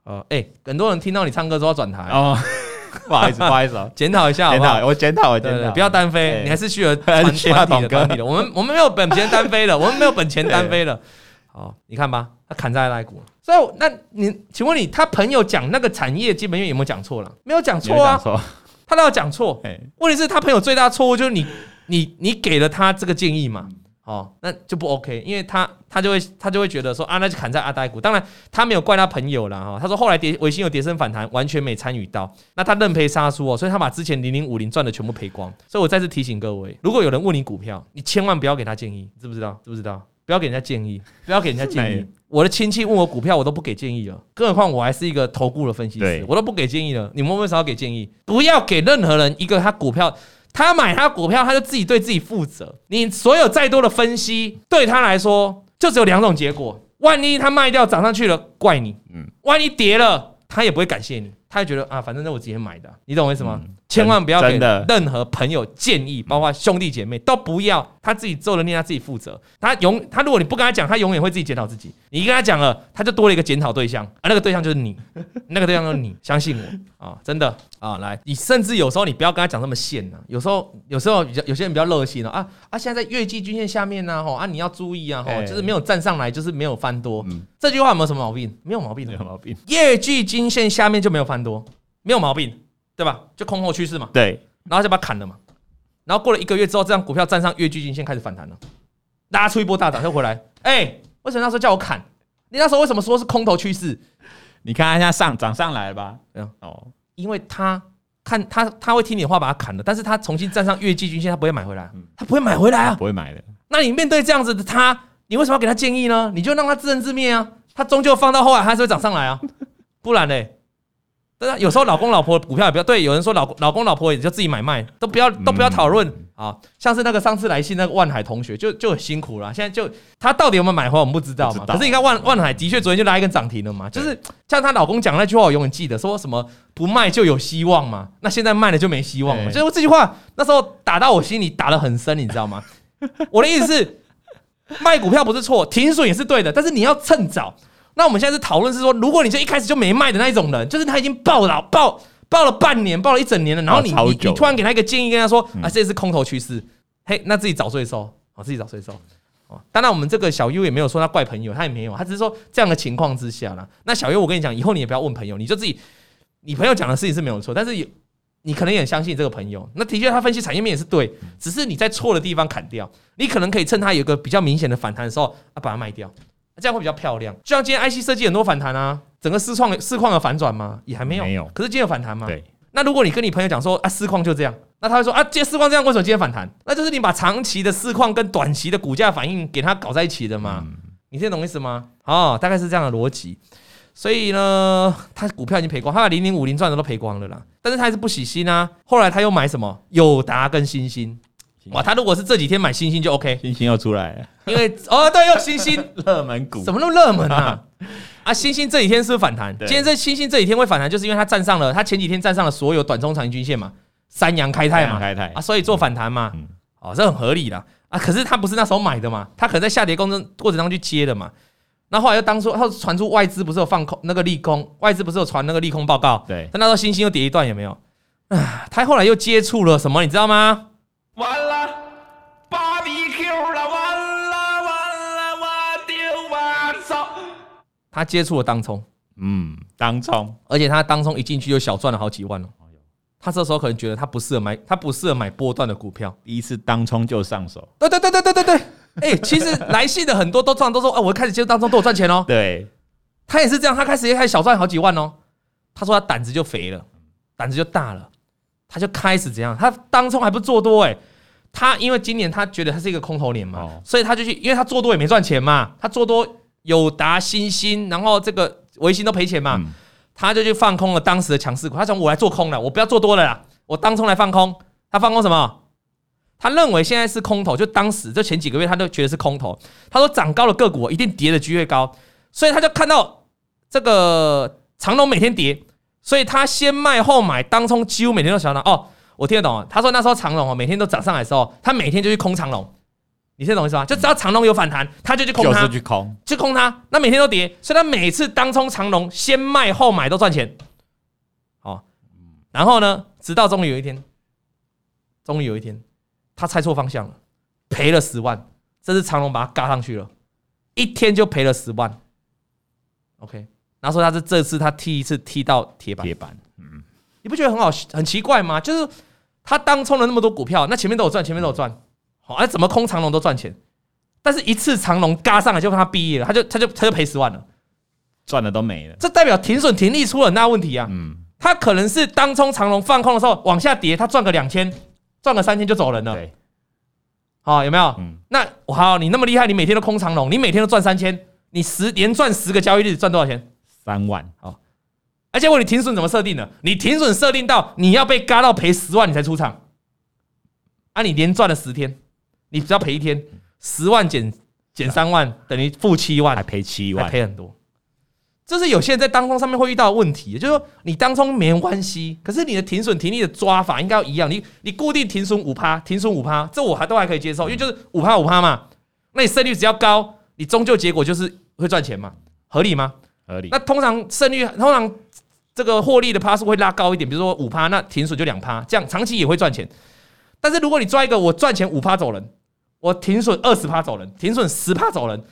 Speaker 2: 呃，哎，很多人听到你唱歌之后转台哦。不好意思，不好意思啊，检讨一下好不好？检讨，我检讨，我检讨，不要单飞，你还是需要 团体的。我们我们没有本钱单飞了，我们没有本钱单飞了。好，你看吧，他砍在那股，所以那你请问你，他朋友讲那个产业基本面有没有讲错了？没有讲错啊，他都要讲错。问题是，他朋友最大错误就是你你你给了他这个建议嘛？哦，那就不 OK，因为他他就会他就会觉得说啊，那就砍在阿呆股。当然他没有怪他朋友了哈，他说后来跌微信有跌升反弹，完全没参与到，那他认赔杀出哦，所以他把之前零零五零赚的全部赔光。所以我再次提醒各位，如果有人问你股票，你千万不要给他建议，知不知道？知不知道？不要给人家建议，不要给人家建议。我的亲戚问我股票，我都不给建议了，更何况我还是一个投顾的分析师，我都不给建议了。你们为什么要给建议？不要给任何人一个他股票，他买他股票，他就自己对自己负责。你所有再多的分析，对他来说就只有两种结果：万一他卖掉涨上去了，怪你；嗯，万一跌了，他也不会感谢你。他就觉得啊，反正那我之前买的，你懂我意思吗？嗯、千万不要给任何朋友建议，包括兄弟姐妹都不要。他自己做的孽，他自己负责。他永他如果你不跟他讲，他永远会自己检讨自己。你跟他讲了，他就多了一个检讨对象，而那个对象就是你，那个对象就是你，相信我啊，真的啊，来，你甚至有时候你不要跟他讲那么现呐。有时候有时候比较有些人比较热心啊啊，现在在月季均线下面呢，吼啊，你要注意啊，吼，就是没有站上来，就是没有翻多。嗯、这句话有没有什么毛病？没有毛病，没有毛病。月季均线下面就没有翻多。没有毛病，对吧？就空头趋势嘛。
Speaker 3: 对，
Speaker 2: 然后就把它砍了嘛。然后过了一个月之后，这张股票站上月均线开始反弹了，拉出一波大涨，又回来。哎，为什么那时候叫我砍？你那时候为什么说是空头趋势？
Speaker 3: 你看一下上涨上来了吧？
Speaker 2: 嗯哦，因为他看他他会听你的话把它砍了，但是他重新站上月均线，他不会买回来，他不会买回来啊，
Speaker 3: 不会买的。
Speaker 2: 那你面对这样子的他，你为什么要给他建议呢？你就让他自生自灭啊，他终究放到后来还是会涨上来啊，不然嘞？有时候老公老婆股票也不要对，有人说老老公老婆也就自己买卖，都不要都不要讨论啊。像是那个上次来信那个万海同学就就很辛苦了，现在就他到底有没有买回来我们不知道嘛。可是你看万万海的确昨天就拉一根涨停了嘛，就是像她老公讲那句话我永远记得，说什么不卖就有希望嘛。那现在卖了就没希望嘛。就是这句话那时候打到我心里打得很深，你知道吗？我的意思是卖股票不是错，停损也是对的，但是你要趁早。那我们现在是讨论是说，如果你就一开始就没卖的那一种人，就是他已经抱了抱抱了半年，抱了一整年了，然后你你你突然给他一个建议，跟他说啊，这是空头趋势，嘿，那自己找罪受，啊，自己找罪受，哦，当然我们这个小 U 也没有说他怪朋友，他也没有，他只是说这样的情况之下啦。那小 U，我跟你讲，以后你也不要问朋友，你就自己，你朋友讲的事情是没有错，但是有你可能也相信这个朋友，那的确他分析产业面也是对，只是你在错的地方砍掉，你可能可以趁他有一个比较明显的反弹的时候啊，把它卖掉。这样会比较漂亮，就像今天 IC 设计很多反弹啊，整个市况市况的反转吗？也还没有，没有。可是今天有反弹吗？对。那如果你跟你朋友讲说啊，市况就这样，那他会说啊，今天市况这样，为什么今天反弹？那就是你把长期的市况跟短期的股价反应给它搞在一起的嘛。嗯、你听懂意思吗？哦，大概是这样的逻辑。所以呢，他股票已经赔光，他把零零五零赚的都赔光了啦。但是他还是不死心啊。后来他又买什么？友达跟新兴。哇，他如果是这几天买星星就 OK，
Speaker 3: 星星要出来了，
Speaker 2: 因为哦对，又星星
Speaker 3: 热门股，
Speaker 2: 怎么那么热门啊？啊，星星这几天是不是反弹？今天这星星这几天会反弹，就是因为它站上了，它前几天站上了所有短中长均线嘛，三阳开泰嘛，开泰啊，所以做反弹嘛，哦，这很合理的啊。可是他不是那时候买的嘛，他可能在下跌过程过程当中去接的嘛。那后来又当初他传出外资不是有放空那个利空，外资不是有传那个利空报告？对，但那时候星星又跌一段有没有？啊，他后来又接触了什么？你知道吗？他接触了当冲，
Speaker 3: 嗯，当冲，
Speaker 2: 而且他当冲一进去就小赚了好几万了。他这时候可能觉得他不适合买，他不适合买波段的股票，
Speaker 3: 第一次当冲就上手。
Speaker 2: 对对对对对对对，哎，其实来信的很多都这样都说，啊，我开始接触当冲都有赚钱哦。
Speaker 3: 对，
Speaker 2: 他也是这样，他开始也开始小赚好几万哦。他说他胆子就肥了，胆子就大了，他就开始怎样？他当冲还不做多哎，他因为今年他觉得他是一个空头年嘛，所以他就去，因为他做多也没赚钱嘛，他做多。友达、新兴，然后这个维新都赔钱嘛，嗯、他就去放空了当时的强势股。他说：“我来做空了，我不要做多了啦，我当冲来放空。”他放空什么？他认为现在是空头，就当时这前几个月他都觉得是空头。他说：“涨高的个股一定跌的机会高，所以他就看到这个长荣每天跌，所以他先卖后买，当冲几乎每天都想到哦，我听得懂啊。他说那时候长荣哦，每天都涨上来的时候，他每天就去空长荣。你听懂意思吗？就只要长龙有反弹，他就去空它，
Speaker 3: 就是去空，
Speaker 2: 去空它。那每天都跌，所以他每次当冲长龙先卖后买都赚钱。好，然后呢，直到终于有一天，终于有一天，他猜错方向了，赔了十万。这是长龙把他嘎上去了，一天就赔了十万。OK，然后说他是这次他踢一次踢到铁板，铁板。嗯，你不觉得很好很奇怪吗？就是他当冲了那么多股票，那前面都有赚，前面都有赚。好，哎，怎么空长龙都赚钱，但是一次长龙嘎上来就让他毕业了，他就他就他就赔十万了，
Speaker 3: 赚的都没了。
Speaker 2: 这代表停损停利出了很大问题啊。嗯，他可能是当冲长龙放空的时候往下跌，他赚个两千，赚个三千就走人了。对，好，有没有？
Speaker 3: 嗯，
Speaker 2: 那我好，你那么厉害，你每天都空长龙，你每天都赚三千，你十连赚十个交易日赚多少钱？
Speaker 3: 三万。
Speaker 2: 而且问你停损怎么设定的？你停损设定到你要被嘎到赔十万你才出场，啊，你连赚了十天，你只要赔一天，十万减减三万等于负七万，
Speaker 3: 还赔七万，
Speaker 2: 还赔很多。这是有些人在当中上面会遇到的问题，就是说你当冲没关系，可是你的停损停利的抓法应该要一样。你你固定停损五趴，停损五趴，这我还都还可以接受，因为就是五趴五趴嘛。那你胜率只要高，你终究结果就是会赚钱嘛，合理吗？
Speaker 3: 合理。
Speaker 2: 那通常胜率通常这个获利的趴数会拉高一点，比如说五趴，那停损就两趴，这样长期也会赚钱。但是如果你抓一个我赚钱五趴走人，我停损二十趴走人，停损十趴走人，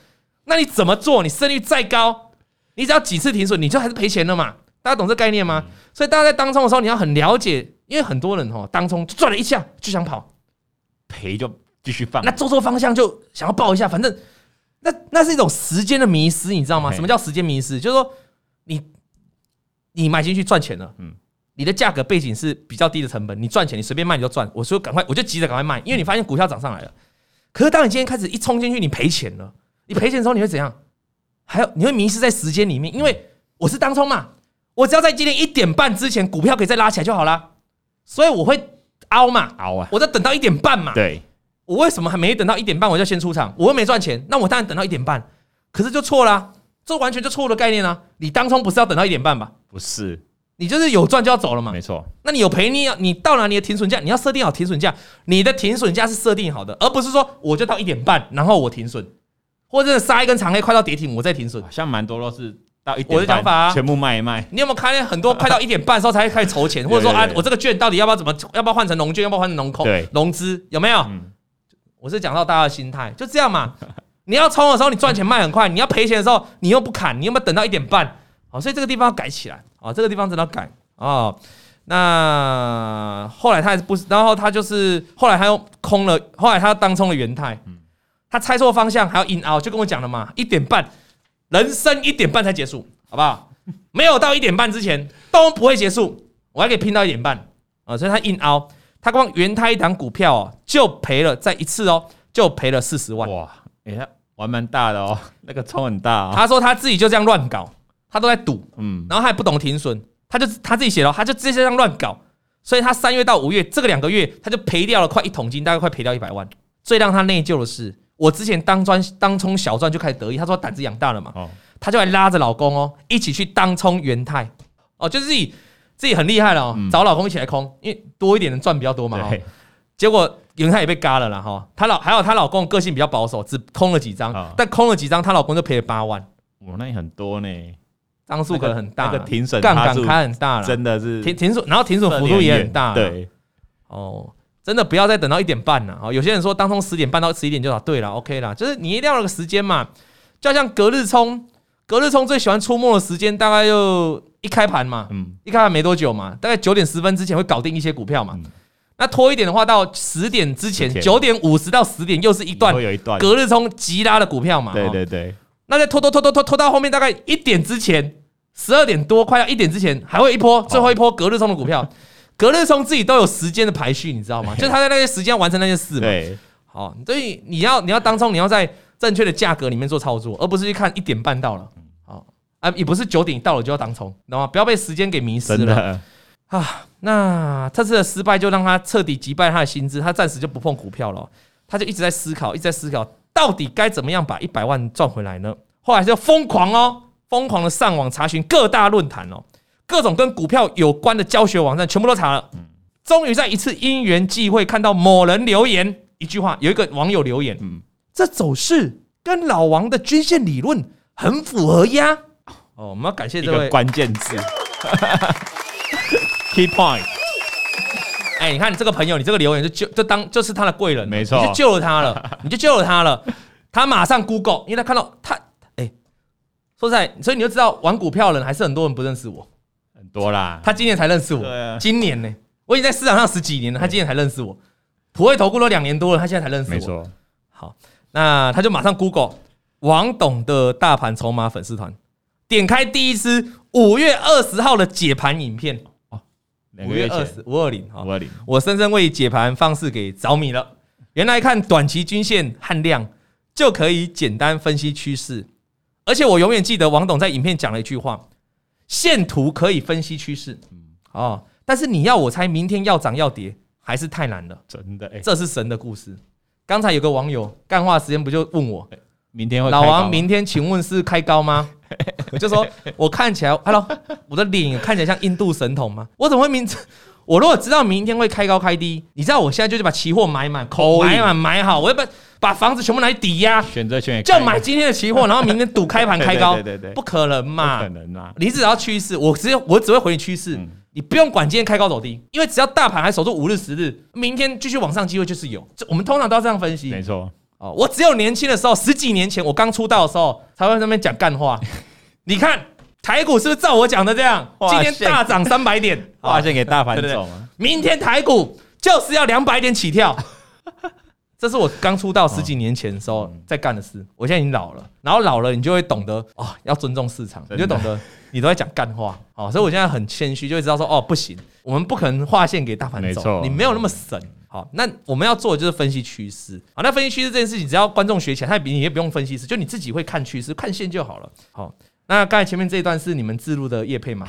Speaker 2: 那你怎么做？你胜率再高？你只要几次停损，你就还是赔钱了嘛？大家懂这概念吗？所以大家在当冲的时候，你要很了解，因为很多人哦，当冲赚了一下就想跑，
Speaker 3: 赔就继续放。
Speaker 2: 那做错方向就想要抱一下，反正那那是一种时间的迷失，你知道吗？什么叫时间迷失？就是说你你买进去赚钱了，嗯，你的价格背景是比较低的成本，你赚钱你随便卖你就赚。我说赶快，我就急着赶快卖，因为你发现股票涨上来了。可是当你今天开始一冲进去，你赔钱了，你赔钱的时候你会怎样？还有，你会迷失在时间里面，因为我是当冲嘛，我只要在今天一点半之前，股票可以再拉起来就好了，所以我会凹嘛，
Speaker 3: 凹啊，
Speaker 2: 我在等到一点半嘛。
Speaker 3: 对，我
Speaker 2: 为什么还没等到一点半我就先出场？我又没赚钱，那我当然等到一点半，可是就错了，这完全就错误的概念啊！你当冲不是要等到一点半吧？
Speaker 3: 不是，
Speaker 2: 你就是有赚就要走了嘛。
Speaker 3: 没错，
Speaker 2: 那你有赔，你要你到哪你的停损价，你要设定好停损价，你的停损价是设定好的，而不是说我就到一点半，然后我停损。或者杀一根长黑，快到跌停，我再停损。
Speaker 3: 像蛮多都是到一点半，
Speaker 2: 我的想法啊，
Speaker 3: 全部卖一卖。
Speaker 2: 你有没有看见很多快到一点半的时候才开始筹钱，或者说啊，我这个券到底要不要怎么，要不要换成融券，要不要换成融空？
Speaker 3: 对，
Speaker 2: 融资有没有？我是讲到大家的心态，就这样嘛。你要冲的时候，你赚钱卖很快；你要赔钱的时候，你又不砍，你有没有等到一点半？好，所以这个地方要改起来啊，这个地方真的要改哦。那后来他还是不，然后他就是后来他又空了，后来他当冲了元太。他猜错方向还要硬凹，就跟我讲了嘛，一点半，人生一点半才结束，好不好？没有到一点半之前都不会结束，我还可以拼到一点半啊！所以他硬凹，他光元泰一档股票哦，就赔了，在一次哦，就赔了四十万。
Speaker 3: 哇，哎呀，玩蛮大的哦，那个冲很大哦。
Speaker 2: 他说他自己就这样乱搞，他都在赌，
Speaker 3: 嗯，
Speaker 2: 然后他也不懂停损，他就他自己写了，他就直接这样乱搞，所以他三月到五月这个两个月，他就赔掉了快一桶金，大概快赔掉一百万。最让他内疚的是。我之前当专当冲小赚就开始得意，他说胆子养大了嘛，他就来拉着老公哦，一起去当冲元泰哦，就是自己自己很厉害了哦，找老公一起来空，因为多一点能赚比较多嘛。结果元泰也被嘎了啦哈，她老还有她老公个性比较保守，只空了几张，但空了几张，她老公就赔了八万。
Speaker 3: 哇，那也很多呢，
Speaker 2: 张数可能很大，杠杆开很大了，
Speaker 3: 真的是
Speaker 2: 停停损，然后停损幅度也很大，
Speaker 3: 对，
Speaker 2: 哦。真的不要再等到一点半了啊！有些人说当冲十点半到十一点就好，对了，OK 了，就是你一定要有个时间嘛，就像隔日冲，隔日冲最喜欢出没的时间大概就一开盘嘛，嗯，一开盘没多久嘛，大概九点十分之前会搞定一些股票嘛，那拖一点的话到十点之前，九点五十到十点又是一段，
Speaker 3: 有一段。
Speaker 2: 隔日冲急拉的股票嘛，
Speaker 3: 对对对，
Speaker 2: 那再拖拖拖拖拖拖到后面大概一点之前，十二点多快要一点之前还会一波，最后一波隔日冲的股票。隔日冲自己都有时间的排序，你知道吗？就是他在那些时间完成那些事嘛。对，好，所以你要你要当冲，你要在正确的价格里面做操作，而不是去看一点半到了，好啊，也不是九点到了就要当冲，知道吗？不要被时间给迷失了 啊。那这次的失败就让他彻底击败他的心智，他暂时就不碰股票了，他就一直在思考，一直在思考到底该怎么样把一百万赚回来呢？后来就疯狂哦，疯狂的上网查询各大论坛哦。各种跟股票有关的教学网站全部都查了，终于在一次因缘际会看到某人留言一句话，有一个网友留言，嗯，这走势跟老王的均线理论很符合呀。哦，我们要感谢这位
Speaker 3: 关键字，key point。
Speaker 2: 哎，你看你这个朋友，你这个留言就就就当就是他的贵人，
Speaker 3: 没错，
Speaker 2: 你就救了他了，你就救了他了。他马上 Google，因为他看到他，哎，说实在，所以你就知道玩股票的人还是很多人不认识我。
Speaker 3: 很多啦，
Speaker 2: 他今年才认识我。啊，今年呢，我已经在市场上十几年了，他今年才认识我。普惠投顾都两年多了，他现在才认识我。没错。好，那他就马上 Google 王董的大盘筹码粉丝团，点开第一支五月二十号的解盘影片。哦，五月二十五二零，五二零，我深深为解盘方式给着迷了。原来看短期均线和量就可以简单分析趋势，而且我永远记得王董在影片讲了一句话：线图可以分析趋势，哦，但是你要我猜明天要涨要跌，还是太难了。
Speaker 3: 真的，
Speaker 2: 这是神的故事。刚才有个网友干话时间不就问我，
Speaker 3: 明天会
Speaker 2: 老王明天请问是开高吗？我就说我看起来，Hello，我的脸看起来像印度神童吗？我怎么会明？我如果知道明天会开高开低，你知道我现在就是把期货买满，口买满买好，我要把把房子全部拿来抵押，
Speaker 3: 选择权
Speaker 2: 就买今天的期货，然后明天赌开盘开高，
Speaker 3: 对对对，
Speaker 2: 不可能嘛，
Speaker 3: 不可能啊！
Speaker 2: 你只要趋势，我只有我只会回你趋势，你不用管今天开高走低，因为只要大盘还守住五日十日，明天继续往上机会就是有。这我们通常都要这样分析，
Speaker 3: 没错。
Speaker 2: 哦，我只有年轻的时候，十几年前我刚出道的时候，才会在那边讲干话。你看。台股是不是照我讲的这样？今天大涨三百点，
Speaker 3: 划线给大盘走吗？
Speaker 2: 明天台股就是要两百点起跳。这是我刚出道十几年前的时候在干的事。我现在已经老了，然后老了你就会懂得哦，要尊重市场，你就懂得你都在讲干话。好，所以我现在很谦虚，就会知道说哦，不行，我们不可能划线给大盘走，你没有那么神。好，那我们要做的就是分析趋势。好，那分析趋势这件事情，只要观众学起来，他比你也不用分析师，就你自己会看趋势、看线就好了。好。那刚才前面这一段是你们自录的叶配吗？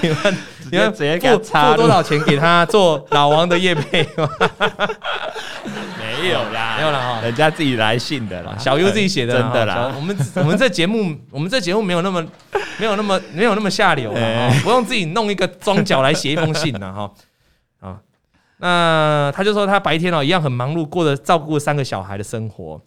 Speaker 2: 你们你们直接付付多少钱给他做老王的叶配吗？
Speaker 3: 没有啦，
Speaker 2: 没有啦哈，
Speaker 3: 人家自己来信的啦，
Speaker 2: 小优自己写的，
Speaker 3: 真的啦。
Speaker 2: 我们我们这节目，我们这节目没有那么没有那么没有那么下流啊，不用自己弄一个装脚来写一封信呢哈啊。那他就说他白天哦一样很忙碌，过着照顾三个小孩的生活。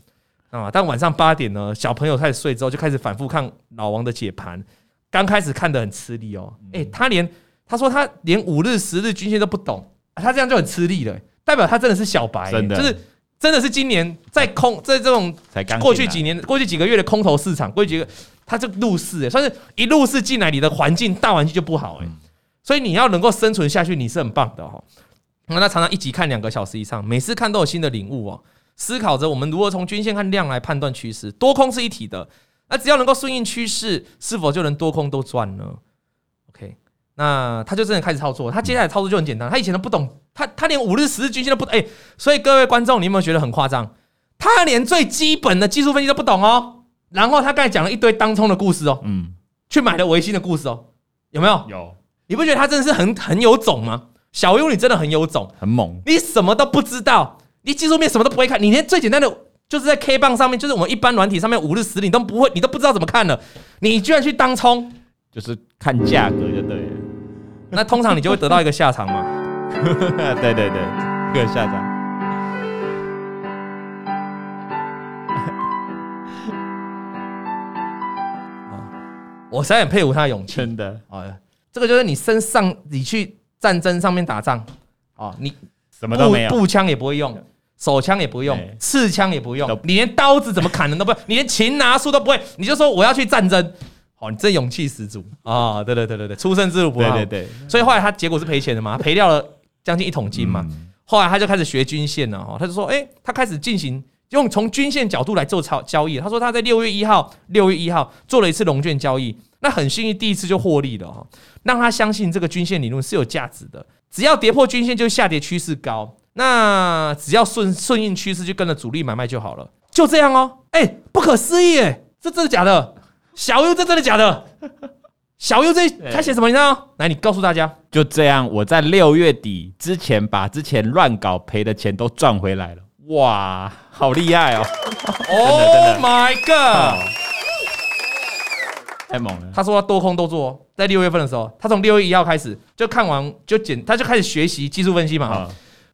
Speaker 2: 啊！但晚上八点呢，小朋友开始睡之后，就开始反复看老王的解盘。刚开始看得很吃力哦，哎，他连他说他连五日、十日均线都不懂，他这样就很吃力了，代表他真的是小白，真的就是真的是今年在空在这种过去几年、过去几个月的空头市场，过去几个他就入市，算是一入市进来，你的环境大环境就不好哎，所以你要能够生存下去，你是很棒的哈。那他常常一集看两个小时以上，每次看都有新的领悟哦。思考着我们如何从均线和量来判断趋势，多空是一体的。那只要能够顺应趋势，是否就能多空都赚呢？OK，那他就真的开始操作。他接下来操作就很简单。他以前都不懂，他他连五日、十日均线都不懂。哎，所以各位观众，你有没有觉得很夸张？他连最基本的技术分析都不懂哦。然后他刚才讲了一堆当冲的故事哦，嗯，去买了维新的故事哦，有没有？
Speaker 3: 有。
Speaker 2: 你不觉得他真的是很很有种吗？小优，你真的很有种，
Speaker 3: 很猛。
Speaker 2: 你什么都不知道。你技术面什么都不会看，你连最简单的就是在 K 棒上面，就是我们一般软体上面五日十你都不会，你都不知道怎么看了，你居然去当冲，
Speaker 3: 就是看价格就对了。
Speaker 2: 那通常你就会得到一个下场嘛。
Speaker 3: 对对对，一个下场。
Speaker 2: 我实在很佩服他的勇气，
Speaker 3: 真的。
Speaker 2: 啊，这个就是你身上，你去战争上面打仗啊，你。
Speaker 3: 什么都没有，
Speaker 2: 步枪也不会用，手枪也不用，刺枪也不用，你连刀子怎么砍人都不会，你连擒拿术都不会，你就说我要去战争，好，你这勇气十足啊！对对对对对，出生之路不好，对对对，所以后来他结果是赔钱的嘛，赔掉了将近一桶金嘛。后来他就开始学均线了，哈，他就说，哎，他开始进行用从均线角度来做操交易。他说他在六月一号，六月一号做了一次融券交易，那很幸运第一次就获利了哈，让他相信这个均线理论是有价值的。只要跌破均线，就下跌趋势高。那只要顺顺应趋势，就跟着主力买卖就好了。就这样哦。哎，不可思议哎，这真的假的？小优这真的假的？小 U 这他写什么？你知道？来，你告诉大家。
Speaker 3: 就这样，我在六月底之前把之前乱搞赔的钱都赚回来了。哇，好厉害哦！
Speaker 2: Oh my god！
Speaker 3: 太猛了！
Speaker 2: 他说他多空都做，在六月份的时候，他从六月一号开始就看完就简，他就开始学习技术分析嘛。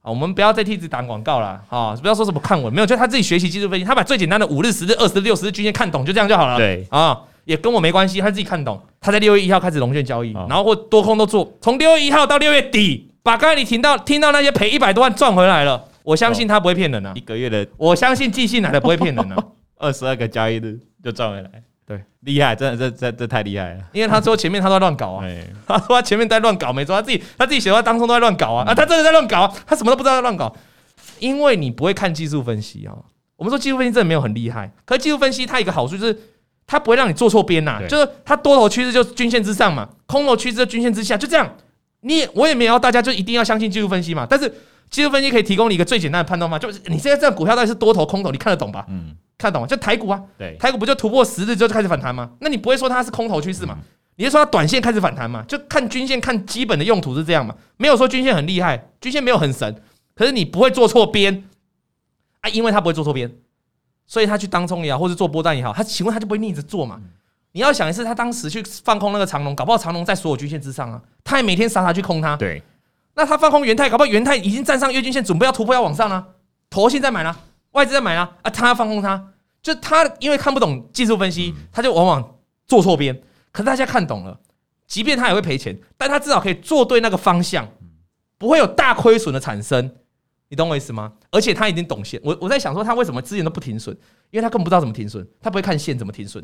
Speaker 2: 啊，我们不要再替自己打广告了啊！不要说什么看稳，没有，就他自己学习技术分析，他把最简单的五日、十日、二十日、六十日均线看懂，就这样就好了。
Speaker 3: 对
Speaker 2: 啊，也跟我没关系，他自己看懂。他在六月一号开始融券交易，然后或多空都做，从六月一号到六月底，把刚才你听到听到那些赔一百多万赚回来了。我相信他不会骗人啊！
Speaker 3: 一个月的，
Speaker 2: 我相信寄信来的不会骗人啊！
Speaker 3: 二十二个交易日就赚回来。对，厉害，真的，这这这太厉害了。
Speaker 2: 因为他说前面他都在乱搞啊，他说他前面在乱搞，没错，他自己他自己写的话当中都在乱搞啊，啊，他真的在乱搞啊，他什么都不知道在乱搞。因为你不会看技术分析啊，我们说技术分析真的没有很厉害，可是技术分析它一个好处就是它不会让你做错边呐，就是它多头趋势就均线之上嘛，空头趋势就均线之下，就这样。你也我也没有大家就一定要相信技术分析嘛，但是技术分析可以提供你一个最简单的判断嘛，就是你现在这样股票到底是多头空头，你看得懂吧？
Speaker 3: 嗯，
Speaker 2: 看得懂吗？就台股啊，
Speaker 3: 对，
Speaker 2: 台股不就突破十日之后就开始反弹吗？那你不会说它是空头趋势嘛？你就说它短线开始反弹嘛？就看均线，看基本的用途是这样嘛？没有说均线很厉害，均线没有很神，可是你不会做错边啊，因为他不会做错边，所以他去当冲也好，或是做波段也好，他请问他就不会逆着做嘛？你要想一次，他当时去放空那个长龙，搞不好长龙在所有均线之上啊，他也每天傻傻去空它。
Speaker 3: 对，
Speaker 2: 那他放空元泰，搞不好元泰已经站上月均线，准备要突破要往上了，投信在买了，外资在买了啊，他要放空它，就他因为看不懂技术分析，他就往往做错边。可是大家看懂了，即便他也会赔钱，但他至少可以做对那个方向，不会有大亏损的产生。你懂我意思吗？而且他已经懂线，我我在想说他为什么之前都不停损，因为他根本不知道怎么停损，他不会看线怎么停损。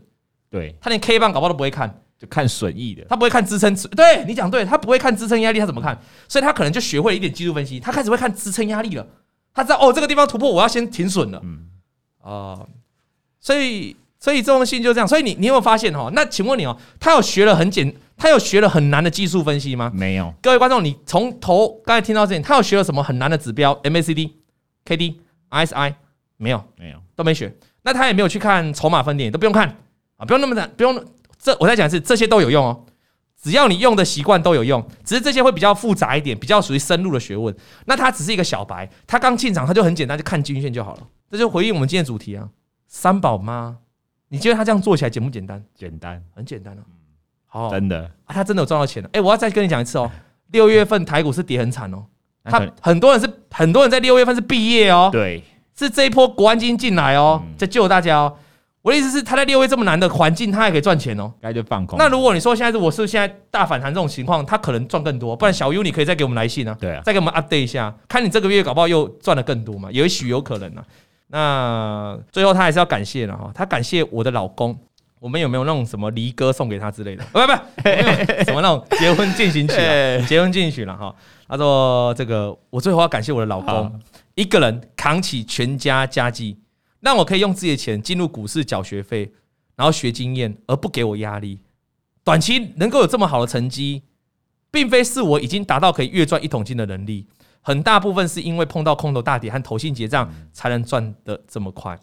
Speaker 3: 对，
Speaker 2: 他连 K 棒搞不好都不会看，
Speaker 3: 就看损益的。
Speaker 2: 他不会看支撑，对你讲对，他不会看支撑压力，他怎么看？所以他可能就学会了一点技术分析，他开始会看支撑压力了。他知道哦，这个地方突破，我要先停损了。嗯，哦，所以所以这封信就这样。所以你你有没有发现哦？那请问你哦，他有学了很简，他有学了很难的技术分析吗？
Speaker 3: 没有。
Speaker 2: 各位观众，你从头刚才听到这里，他有学了什么很难的指标？MACD、KD、RSI 没有？没有，都没学。那他也没有去看筹码分点，都不用看。啊，不用那么难，不用这我在讲的是这些都有用哦，只要你用的习惯都有用，只是这些会比较复杂一点，比较属于深入的学问。那他只是一个小白，他刚进场他就很简单，就看均线就好了。这就回应我们今天的主题啊，三宝妈，你觉得他这样做起来简不简单？
Speaker 3: 简单，
Speaker 2: 很简单哦。好，
Speaker 3: 真的
Speaker 2: 啊，他真的有赚到钱了。哎，我要再跟你讲一次哦，六月份台股是跌很惨哦，他很多人是很多人在六月份是毕业哦，
Speaker 3: 对，
Speaker 2: 是这一波国安基金进来哦，在救大家哦。我的意思是，他在六月这么难的环境，他还可以赚钱哦。
Speaker 3: 该就放空。
Speaker 2: 那如果你说现在是我是现在大反弹这种情况，他可能赚更多。不然小 U 你可以再给我们来信啊，
Speaker 3: 对啊，
Speaker 2: 再给我们 update 一下，看你这个月搞不好又赚了更多嘛，也许有可能啊。那最后他还是要感谢了哈，他感谢我的老公。我们有没有那种什么离歌送给他之类的？不不，什么那种结婚进行曲啊？结婚进行曲了哈。他说这个，我最后要感谢我的老公，一个人扛起全家家计。让我可以用自己的钱进入股市缴学费，然后学经验，而不给我压力。短期能够有这么好的成绩，并非是我已经达到可以月赚一桶金的能力，很大部分是因为碰到空头大跌和投信结账，才能赚得这么快。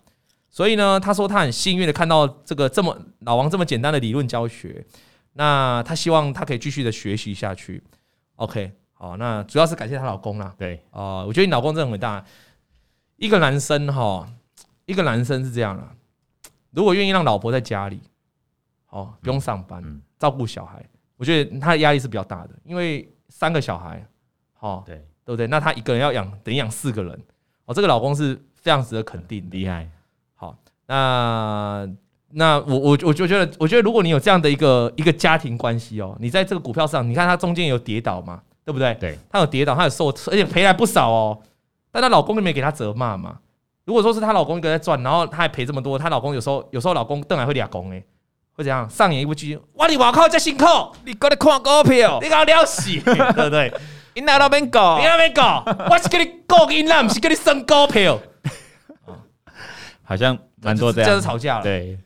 Speaker 2: 所以呢，他说他很幸运的看到这个这么老王这么简单的理论教学，那他希望他可以继续的学习下去。OK，好，那主要是感谢她老公啦。对啊，我觉得你老公真的很伟大，一个男生哈。一个男生是这样的，如果愿意让老婆在家里，哦，不用上班，照顾小孩，我觉得他的压力是比较大的，因为三个小孩，哦，对，对不对？那他一个人要养，等于养四个人，哦，这个老公是非常值得肯定，厉害。好，那那我我我就觉得，我觉得如果你有这样的一个一个家庭关系哦，你在这个股票上，你看它中间有跌倒嘛，对不对？对，他有跌倒，他有受，而且赔来不少哦，但她老公又没给她责骂嘛。如果说是她老公一个在赚，然后她还赔这么多，她老公有时候有时候老公邓还会俩公哎，会怎样？上演一部剧，哇你哇靠这辛苦，你过来看股票，你搞了死，对不对？你哪那边搞？你那边搞？我是给你搞银啦，不是给你升高票。
Speaker 3: 好像蛮多这样，
Speaker 2: 这是吵架了。对。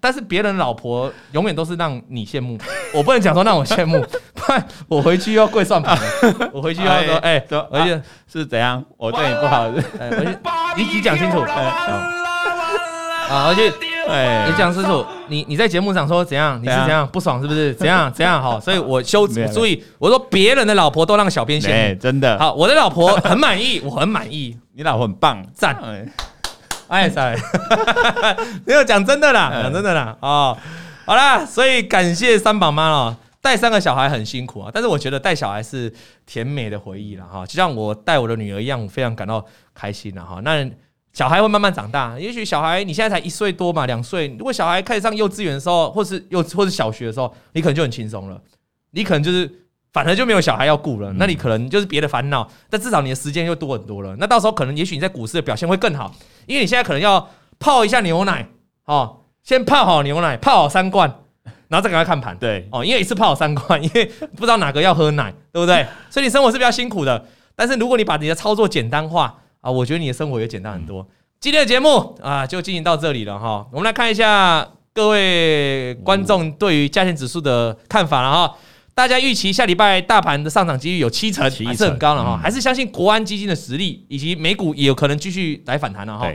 Speaker 2: 但是别人老婆永远都是让你羡慕，我不能讲说让我羡慕，不然我回去要跪算盘，我回去要说，哎，而且
Speaker 3: 是怎样？我对你不好，
Speaker 2: 哎，而且你你讲清楚，啊，而且哎，你讲清楚，你你在节目上说怎样？你是怎样不爽是不是？怎样怎样？好，所以我修注意，我说别人的老婆都让小编羡慕，
Speaker 3: 真的
Speaker 2: 好，我的老婆很满意，我很满意，
Speaker 3: 你老婆很棒，
Speaker 2: 赞。哎塞，没有讲真的啦，讲真的啦哦，好啦，所以感谢三宝妈哦，带三个小孩很辛苦啊，但是我觉得带小孩是甜美的回忆了哈，就像我带我的女儿一样，我非常感到开心了哈。那小孩会慢慢长大，也许小孩你现在才一岁多嘛，两岁，如果小孩开始上幼稚园的时候，或是幼或是小学的时候，你可能就很轻松了，你可能就是。反而就没有小孩要顾了，那你可能就是别的烦恼，但至少你的时间又多很多了。那到时候可能也许你在股市的表现会更好，因为你现在可能要泡一下牛奶哦，先泡好牛奶，泡好三罐，然后再赶快看盘。对哦，因为一次泡好三罐，因为不知道哪个要喝奶，对不对？所以你生活是比较辛苦的。但是如果你把你的操作简单化啊，我觉得你的生活也简单很多。今天的节目啊，就进行到这里了哈。我们来看一下各位观众对于价钱指数的看法了哈。大家预期下礼拜大盘的上涨几率有七成，还是很高了哈，
Speaker 3: 嗯
Speaker 2: 还是相信国安基金的实力，以及美股也有可能继续来反弹了哈。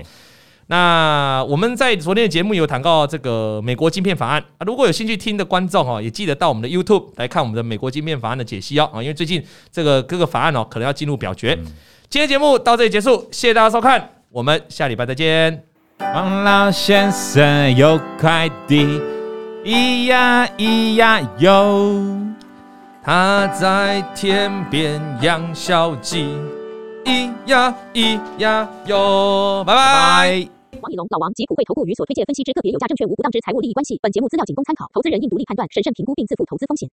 Speaker 2: 那我们在昨天的节目有谈到这个美国晶片法案啊，如果有兴趣听的观众哦，也记得到我们的 YouTube 来看我们的美国晶片法案的解析哦啊，因为最近这个各个法案哦可能要进入表决。今天节目到这里结束，谢谢大家收看，我们下礼拜再见。
Speaker 3: 王老先生有快递，咿呀咿呀哟，
Speaker 2: 他在天边养小鸡，咿呀咿呀哟，拜拜。
Speaker 3: 拜。
Speaker 4: 王以龙、老王及普惠投顾与所推荐分析之个别有价证券无不当之财务利益关系。本节目资料仅供参考，投资人应独立判断、审慎评估并自负投资风险。